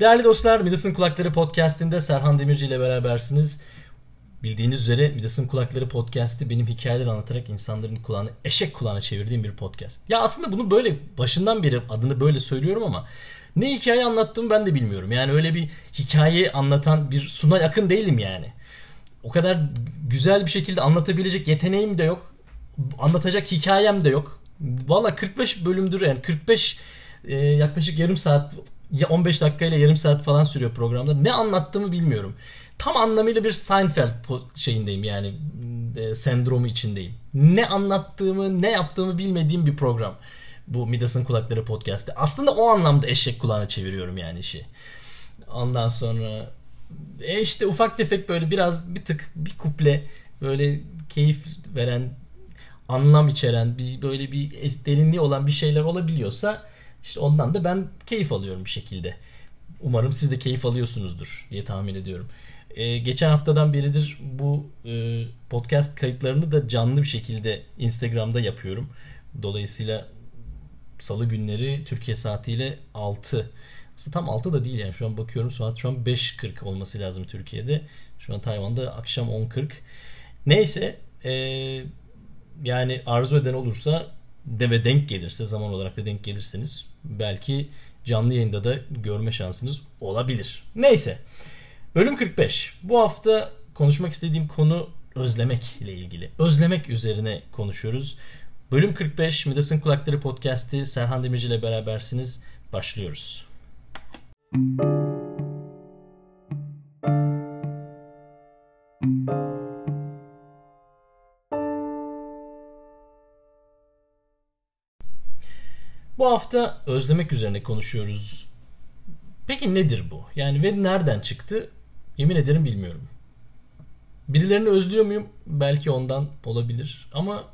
Değerli dostlar Midas'ın Kulakları Podcast'inde Serhan Demirci ile berabersiniz. Bildiğiniz üzere Midas'ın Kulakları Podcast'i benim hikayeler anlatarak insanların kulağını eşek kulağına çevirdiğim bir podcast. Ya aslında bunu böyle başından beri adını böyle söylüyorum ama ne hikaye anlattığımı ben de bilmiyorum. Yani öyle bir hikaye anlatan bir suna yakın değilim yani. O kadar güzel bir şekilde anlatabilecek yeteneğim de yok. Anlatacak hikayem de yok. Valla 45 bölümdür yani 45 e, yaklaşık yarım saat 15 dakika ile yarım saat falan sürüyor programda. Ne anlattığımı bilmiyorum. Tam anlamıyla bir Seinfeld şeyindeyim yani e, sendromu içindeyim. Ne anlattığımı, ne yaptığımı bilmediğim bir program. Bu Midas'ın Kulakları podcast'te. Aslında o anlamda eşek kulağına çeviriyorum yani işi. Ondan sonra e işte ufak tefek böyle biraz bir tık bir kuple böyle keyif veren anlam içeren bir böyle bir derinliği olan bir şeyler olabiliyorsa işte ondan da ben keyif alıyorum bir şekilde. Umarım siz de keyif alıyorsunuzdur diye tahmin ediyorum. Ee, geçen haftadan beridir bu e, podcast kayıtlarını da canlı bir şekilde Instagram'da yapıyorum. Dolayısıyla salı günleri Türkiye saatiyle 6. Aslında tam 6 da değil yani şu an bakıyorum saat şu an 5.40 olması lazım Türkiye'de. Şu an Tayvan'da akşam 10.40. Neyse e, yani arzu eden olursa de ve denk gelirse zaman olarak da denk gelirseniz belki canlı yayında da görme şansınız olabilir. Neyse. Bölüm 45. Bu hafta konuşmak istediğim konu özlemek ile ilgili. Özlemek üzerine konuşuyoruz. Bölüm 45 Midas'ın Kulakları Podcast'i Serhan Demirci ile berabersiniz. Başlıyoruz. Müzik Bu hafta özlemek üzerine konuşuyoruz. Peki nedir bu? Yani ve nereden çıktı? Yemin ederim bilmiyorum. Birilerini özlüyor muyum? Belki ondan olabilir. Ama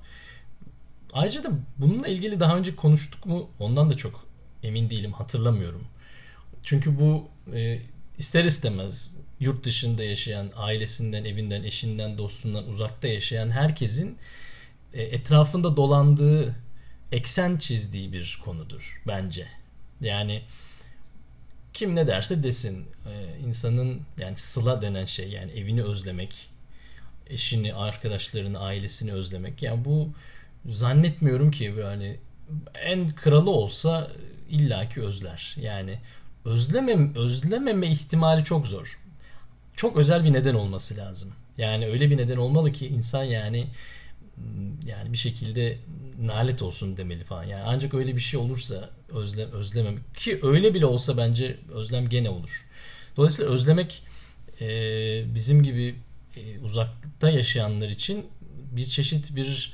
ayrıca da bununla ilgili daha önce konuştuk mu? Ondan da çok emin değilim. Hatırlamıyorum. Çünkü bu e, ister istemez yurt dışında yaşayan, ailesinden, evinden, eşinden, dostundan uzakta yaşayan herkesin e, etrafında dolandığı eksen çizdiği bir konudur bence. Yani kim ne derse desin e, insanın yani sıla denen şey yani evini özlemek, eşini, arkadaşlarını, ailesini özlemek. Yani bu zannetmiyorum ki yani en kralı olsa illaki özler. Yani özlemem özlememe ihtimali çok zor. Çok özel bir neden olması lazım. Yani öyle bir neden olmalı ki insan yani yani bir şekilde nalet olsun demeli falan. Yani ancak öyle bir şey olursa özlem özlemem ki öyle bile olsa bence özlem gene olur. Dolayısıyla özlemek e, bizim gibi e, uzakta yaşayanlar için bir çeşit bir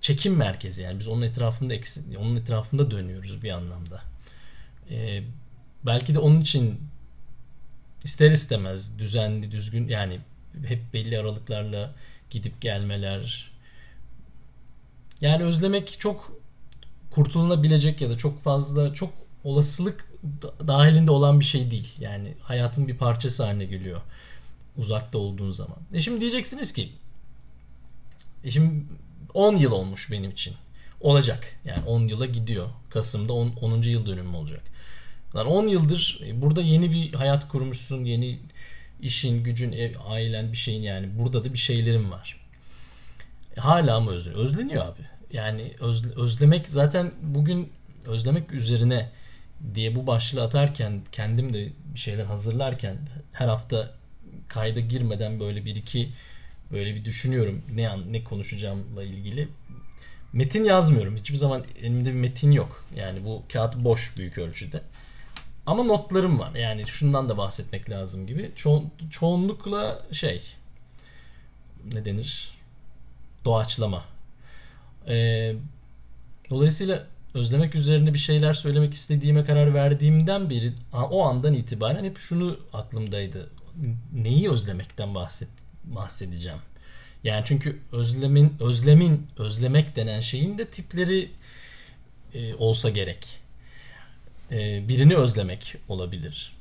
çekim merkezi yani biz onun etrafında onun etrafında dönüyoruz bir anlamda. E, belki de onun için ister istemez düzenli düzgün yani hep belli aralıklarla gidip gelmeler. Yani özlemek çok kurtulunabilecek ya da çok fazla çok olasılık dahilinde olan bir şey değil. Yani hayatın bir parçası haline geliyor uzakta olduğun zaman. E şimdi diyeceksiniz ki e şimdi 10 yıl olmuş benim için. Olacak. Yani 10 yıla gidiyor. Kasım'da 10. 10. yıl dönümü olacak. Lan 10 yıldır e, burada yeni bir hayat kurmuşsun. Yeni işin, gücün, ev, ailen bir şeyin yani burada da bir şeylerim var. Hala mı özleniyor? Özleniyor abi. Yani öz, özlemek zaten bugün özlemek üzerine diye bu başlığı atarken kendim de bir şeyler hazırlarken her hafta kayda girmeden böyle bir iki böyle bir düşünüyorum ne ne konuşacağımla ilgili. Metin yazmıyorum. Hiçbir zaman elimde bir metin yok. Yani bu kağıt boş büyük ölçüde. Ama notlarım var. Yani şundan da bahsetmek lazım gibi. Ço- çoğunlukla şey ne denir? Doğaçlama. Ee, dolayısıyla özlemek üzerine bir şeyler söylemek istediğime karar verdiğimden beri o andan itibaren hep şunu aklımdaydı. Neyi özlemekten bahset bahsedeceğim. Yani çünkü özlemin özlemin özlemek denen şeyin de tipleri e, olsa gerek. Ee, birini özlemek olabilir.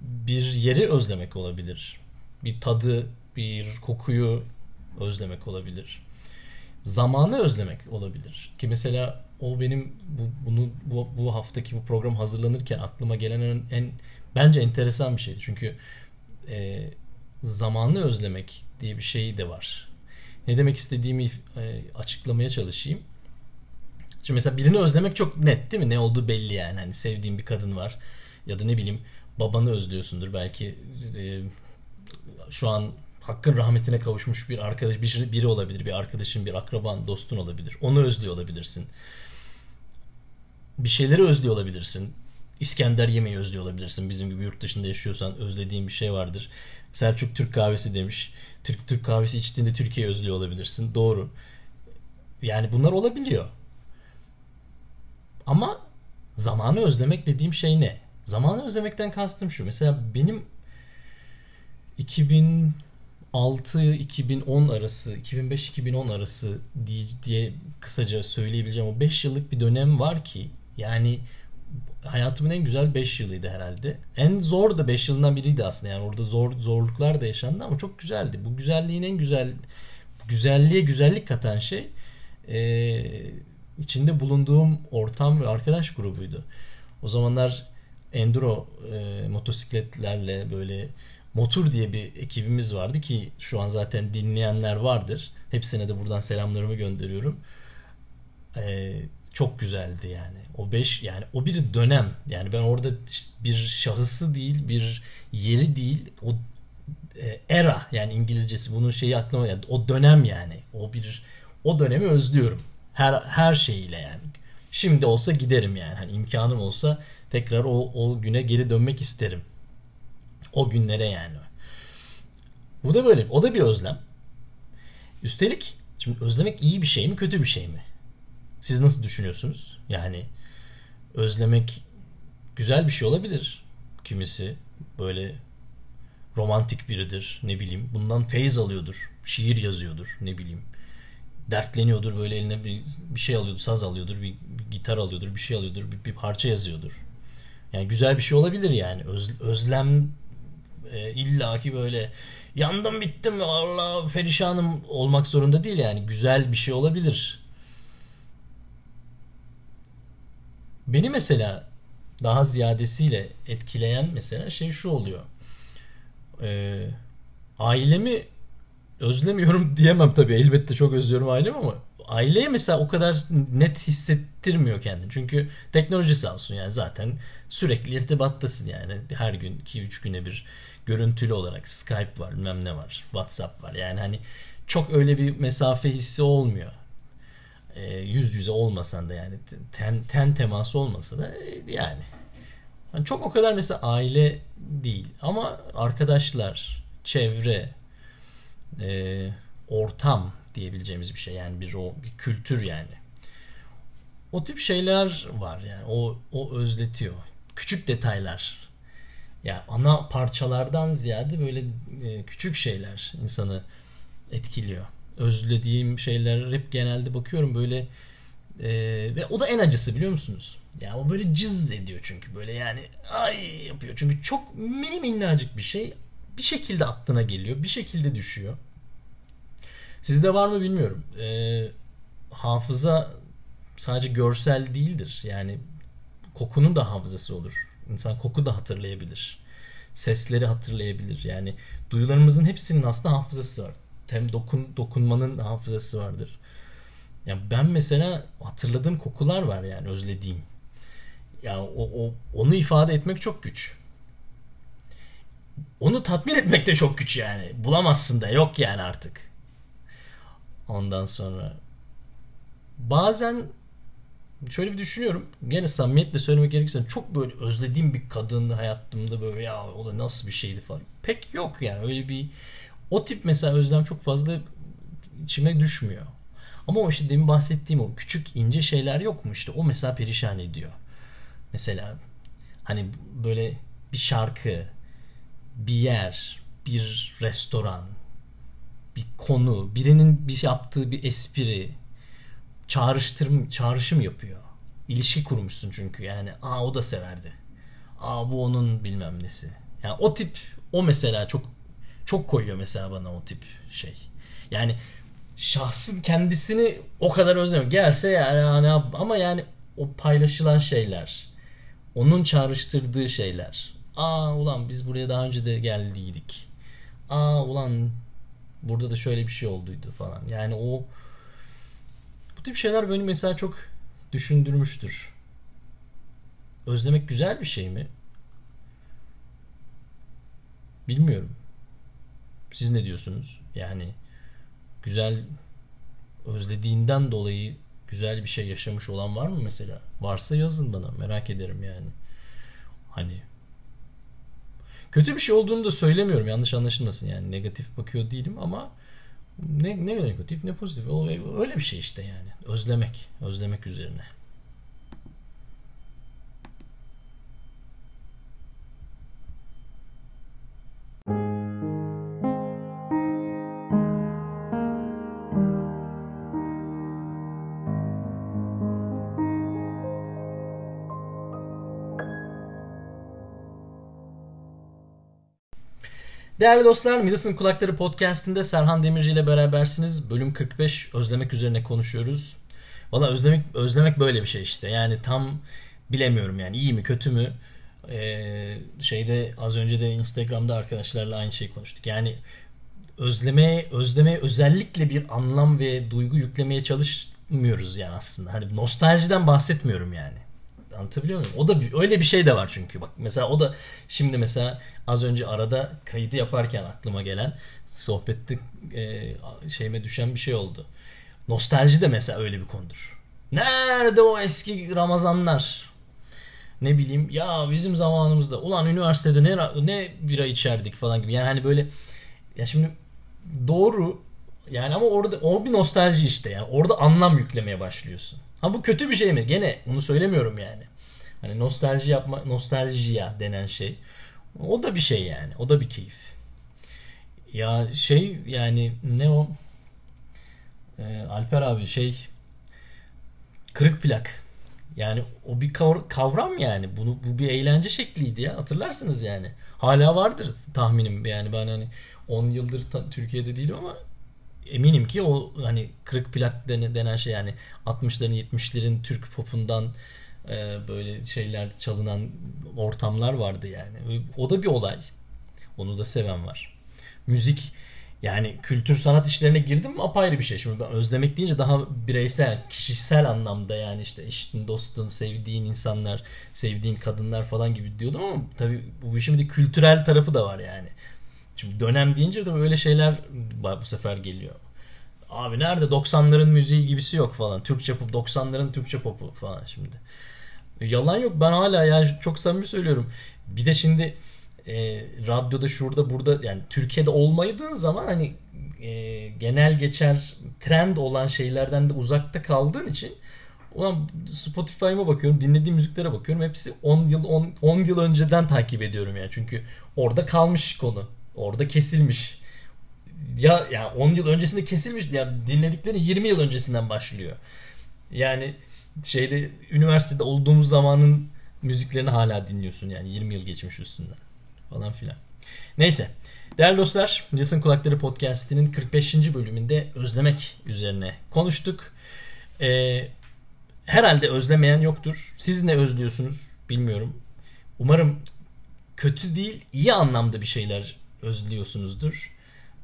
Bir yeri özlemek olabilir. Bir tadı, bir kokuyu özlemek olabilir. Zamanı özlemek olabilir. Ki mesela o benim bu, bunu bu, bu haftaki bu program hazırlanırken aklıma gelen en, en bence enteresan bir şeydi. Çünkü e, zamanı özlemek diye bir şey de var. Ne demek istediğimi e, açıklamaya çalışayım. Şimdi mesela birini özlemek çok net değil mi? Ne olduğu belli yani. Hani sevdiğin bir kadın var ya da ne bileyim babanı özlüyorsundur belki. E, şu an hakkın rahmetine kavuşmuş bir arkadaş bir, biri olabilir bir arkadaşın bir akraban dostun olabilir. Onu özlüyor olabilirsin. Bir şeyleri özlüyor olabilirsin. İskender yemeği özlüyor olabilirsin. Bizim gibi yurt dışında yaşıyorsan özlediğin bir şey vardır. Selçuk Türk kahvesi demiş. Türk Türk kahvesi içtiğinde Türkiye özlüyor olabilirsin. Doğru. Yani bunlar olabiliyor ama zamanı özlemek dediğim şey ne zamanı özlemekten kastım şu mesela benim 2000 2006-2010 arası, 2005-2010 arası diye, diye kısaca söyleyebileceğim o 5 yıllık bir dönem var ki yani hayatımın en güzel 5 yılıydı herhalde. En zor da 5 yılından biriydi aslında. Yani orada zor zorluklar da yaşandı ama çok güzeldi. Bu güzelliğin en güzel güzelliğe güzellik katan şey e, içinde bulunduğum ortam ve arkadaş grubuydu. O zamanlar enduro e, motosikletlerle böyle Motor diye bir ekibimiz vardı ki şu an zaten dinleyenler vardır. Hepsine de buradan selamlarımı gönderiyorum. Ee, çok güzeldi yani. O beş yani o bir dönem. Yani ben orada işte bir şahısı değil, bir yeri değil. O e, era yani İngilizcesi bunun şeyi aklıma yani o dönem yani. O bir o dönemi özlüyorum. Her her şeyiyle yani. Şimdi olsa giderim yani. Hani imkanım olsa tekrar o o güne geri dönmek isterim. O günlere yani. Bu da böyle. O da bir özlem. Üstelik şimdi özlemek iyi bir şey mi kötü bir şey mi? Siz nasıl düşünüyorsunuz? Yani özlemek güzel bir şey olabilir. Kimisi böyle romantik biridir ne bileyim. Bundan feyiz alıyordur. Şiir yazıyordur ne bileyim. Dertleniyordur böyle eline bir, bir şey alıyordur. Saz alıyordur. Bir, bir gitar alıyordur. Bir şey alıyordur. Bir, bir parça yazıyordur. Yani güzel bir şey olabilir yani. Öz, özlem e, illaki böyle yandım bittim Allah perişanım olmak zorunda değil yani güzel bir şey olabilir. Beni mesela daha ziyadesiyle etkileyen mesela şey şu oluyor. Ee, ailemi özlemiyorum diyemem tabii. Elbette çok özlüyorum ailemi ama aileye mesela o kadar net hissettirmiyor kendini. Çünkü teknoloji sağ olsun yani zaten sürekli irtibattasın yani. Her gün 2-3 güne bir görüntülü olarak Skype var, bilmem ne var, WhatsApp var. Yani hani çok öyle bir mesafe hissi olmuyor. E, yüz yüze olmasan da yani ten, ten teması olmasa da e, yani. yani çok o kadar mesela aile değil ama arkadaşlar, çevre, e, ortam diyebileceğimiz bir şey yani bir o bir kültür yani. O tip şeyler var yani o o özletiyor. Küçük detaylar ya ana parçalardan ziyade böyle e, küçük şeyler insanı etkiliyor. Özlediğim şeyler hep genelde bakıyorum böyle e, ve o da en acısı biliyor musunuz? Ya o böyle cız ediyor çünkü böyle yani ay yapıyor. Çünkü çok mini minnacık bir şey bir şekilde aklına geliyor. Bir şekilde düşüyor. Sizde var mı bilmiyorum. E, hafıza sadece görsel değildir. Yani kokunun da hafızası olur. İnsan koku da hatırlayabilir. Sesleri hatırlayabilir. Yani duyularımızın hepsinin aslında hafızası var. Hem dokun, dokunmanın hafızası vardır. Yani ben mesela hatırladığım kokular var yani özlediğim. Ya yani o, o onu ifade etmek çok güç. Onu tatmin etmek de çok güç yani. Bulamazsın da yok yani artık. Ondan sonra bazen şöyle bir düşünüyorum. Gene samimiyetle söylemek gerekirse çok böyle özlediğim bir kadın hayatımda böyle ya o da nasıl bir şeydi falan. Pek yok yani öyle bir o tip mesela özlem çok fazla içime düşmüyor. Ama o işte demin bahsettiğim o küçük ince şeyler yok mu işte o mesela perişan ediyor. Mesela hani böyle bir şarkı, bir yer, bir restoran, bir konu, birinin bir yaptığı bir espri, çağrıştırım, çağrışım yapıyor. İlişki kurmuşsun çünkü yani. Aa o da severdi. Aa bu onun bilmem nesi. Yani o tip o mesela çok çok koyuyor mesela bana o tip şey. Yani şahsın kendisini o kadar özlemiyorum. Gelse yani ama yani o paylaşılan şeyler, onun çağrıştırdığı şeyler. Aa ulan biz buraya daha önce de geldiydik. Aa ulan burada da şöyle bir şey olduydu falan. Yani o bu tip şeyler beni mesela çok düşündürmüştür. Özlemek güzel bir şey mi? Bilmiyorum. Siz ne diyorsunuz? Yani güzel özlediğinden dolayı güzel bir şey yaşamış olan var mı mesela? Varsa yazın bana. Merak ederim yani. Hani kötü bir şey olduğunu da söylemiyorum. Yanlış anlaşılmasın yani. Negatif bakıyor değilim ama ne, ne negatif ne pozitif. O, öyle bir şey işte yani. Özlemek. Özlemek üzerine. Değerli dostlar, Midas'ın Kulakları Podcast'inde Serhan Demirci ile berabersiniz. Bölüm 45 özlemek üzerine konuşuyoruz. Valla özlemek özlemek böyle bir şey işte. Yani tam bilemiyorum yani iyi mi kötü mü? Ee, şeyde az önce de Instagram'da arkadaşlarla aynı şeyi konuştuk. Yani özlemeye özlemeye özellikle bir anlam ve duygu yüklemeye çalışmıyoruz yani aslında. Hani nostaljiden bahsetmiyorum yani. Anlatabiliyor muyum? O da bir, öyle bir şey de var çünkü. Bak mesela o da şimdi mesela az önce arada kaydı yaparken aklıma gelen sohbette e, şeyime düşen bir şey oldu. Nostalji de mesela öyle bir konudur. Nerede o eski Ramazanlar? Ne bileyim ya bizim zamanımızda ulan üniversitede ne ne bira içerdik falan gibi. Yani hani böyle ya şimdi doğru yani ama orada o bir nostalji işte yani orada anlam yüklemeye başlıyorsun. Ha bu kötü bir şey mi? Gene bunu söylemiyorum yani. Hani nostalji yapma, nostaljiya denen şey. O da bir şey yani. O da bir keyif. Ya şey yani ne o? Ee, Alper abi şey kırık plak. Yani o bir kavram yani. Bunu bu bir eğlence şekliydi ya. Hatırlarsınız yani. Hala vardır tahminim yani ben hani 10 yıldır Türkiye'de değilim ama eminim ki o hani kırık plak denen şey yani 60'ların 70'lerin Türk popundan e, böyle şeylerde çalınan ortamlar vardı yani. O da bir olay. Onu da seven var. Müzik yani kültür sanat işlerine girdim mi apayrı bir şey. Şimdi ben özlemek deyince daha bireysel, kişisel anlamda yani işte eşin, dostun, sevdiğin insanlar, sevdiğin kadınlar falan gibi diyordum ama tabii bu işin bir kültürel tarafı da var yani. Şimdi dönem deyince de böyle şeyler bu sefer geliyor. Abi nerede 90'ların müziği gibisi yok falan. Türkçe pop 90'ların Türkçe popu falan şimdi. Yalan yok ben hala yani çok samimi söylüyorum. Bir de şimdi e, radyoda şurada burada yani Türkiye'de olmadığın zaman hani e, genel geçer trend olan şeylerden de uzakta kaldığın için ulan Spotify'ıma bakıyorum dinlediğim müziklere bakıyorum hepsi 10 yıl 10, 10 yıl önceden takip ediyorum yani çünkü orada kalmış konu orada kesilmiş ya ya 10 yıl öncesinde kesilmiş ya dinledikleri 20 yıl öncesinden başlıyor yani şeyde üniversitede olduğumuz zamanın müziklerini hala dinliyorsun yani 20 yıl geçmiş üstünden falan filan. Neyse. Değerli dostlar, Listen Kulakları Podcast'inin 45. bölümünde özlemek üzerine konuştuk. Ee, herhalde özlemeyen yoktur. Siz ne özlüyorsunuz bilmiyorum. Umarım kötü değil, iyi anlamda bir şeyler özlüyorsunuzdur.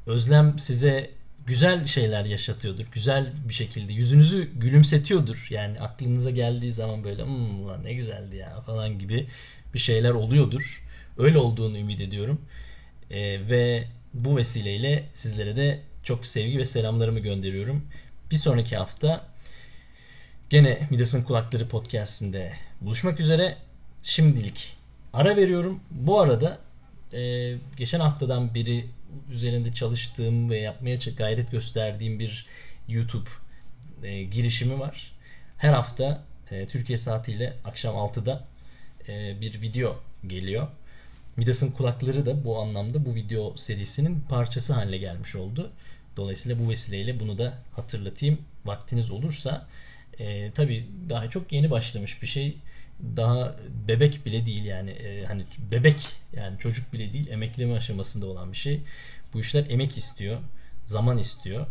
Özlem size güzel şeyler yaşatıyordur. Güzel bir şekilde yüzünüzü gülümsetiyordur. Yani aklınıza geldiği zaman böyle hmm, ulan ne güzeldi ya falan gibi bir şeyler oluyordur. Öyle olduğunu ümit ediyorum. Ee, ve bu vesileyle sizlere de çok sevgi ve selamlarımı gönderiyorum. Bir sonraki hafta gene Midas'ın Kulakları podcastinde buluşmak üzere. Şimdilik ara veriyorum. Bu arada e, geçen haftadan beri üzerinde çalıştığım ve yapmaya gayret gösterdiğim bir YouTube e, girişimi var. Her hafta e, Türkiye saatiyle akşam 6'da e, bir video geliyor. Midas'ın kulakları da bu anlamda bu video serisinin parçası haline gelmiş oldu. Dolayısıyla bu vesileyle bunu da hatırlatayım. Vaktiniz olursa e, tabii daha çok yeni başlamış bir şey. Daha bebek bile değil yani e, hani bebek yani çocuk bile değil emekleme aşamasında olan bir şey. Bu işler emek istiyor, zaman istiyor.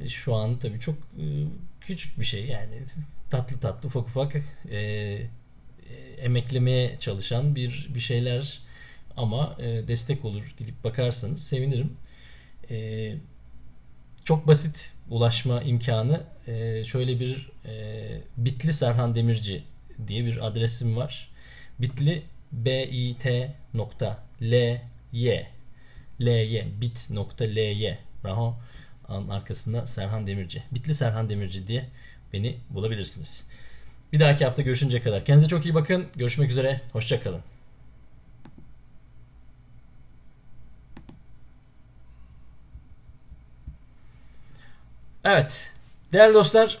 E, Şu an tabii çok e, küçük bir şey yani tatlı tatlı ufak ufak e, e, emeklemeye çalışan bir bir şeyler ama e, destek olur gidip bakarsanız sevinirim. E, çok basit ulaşma imkanı. E, şöyle bir e, Bitli Serhan Demirci diye bir adresim var. Bitli b i t nokta l y l y bit nokta l y Raho an arkasında Serhan Demirci. Bitli Serhan Demirci diye beni bulabilirsiniz. Bir dahaki hafta görüşünceye kadar. Kendinize çok iyi bakın. Görüşmek üzere. Hoşçakalın. Evet. Değerli dostlar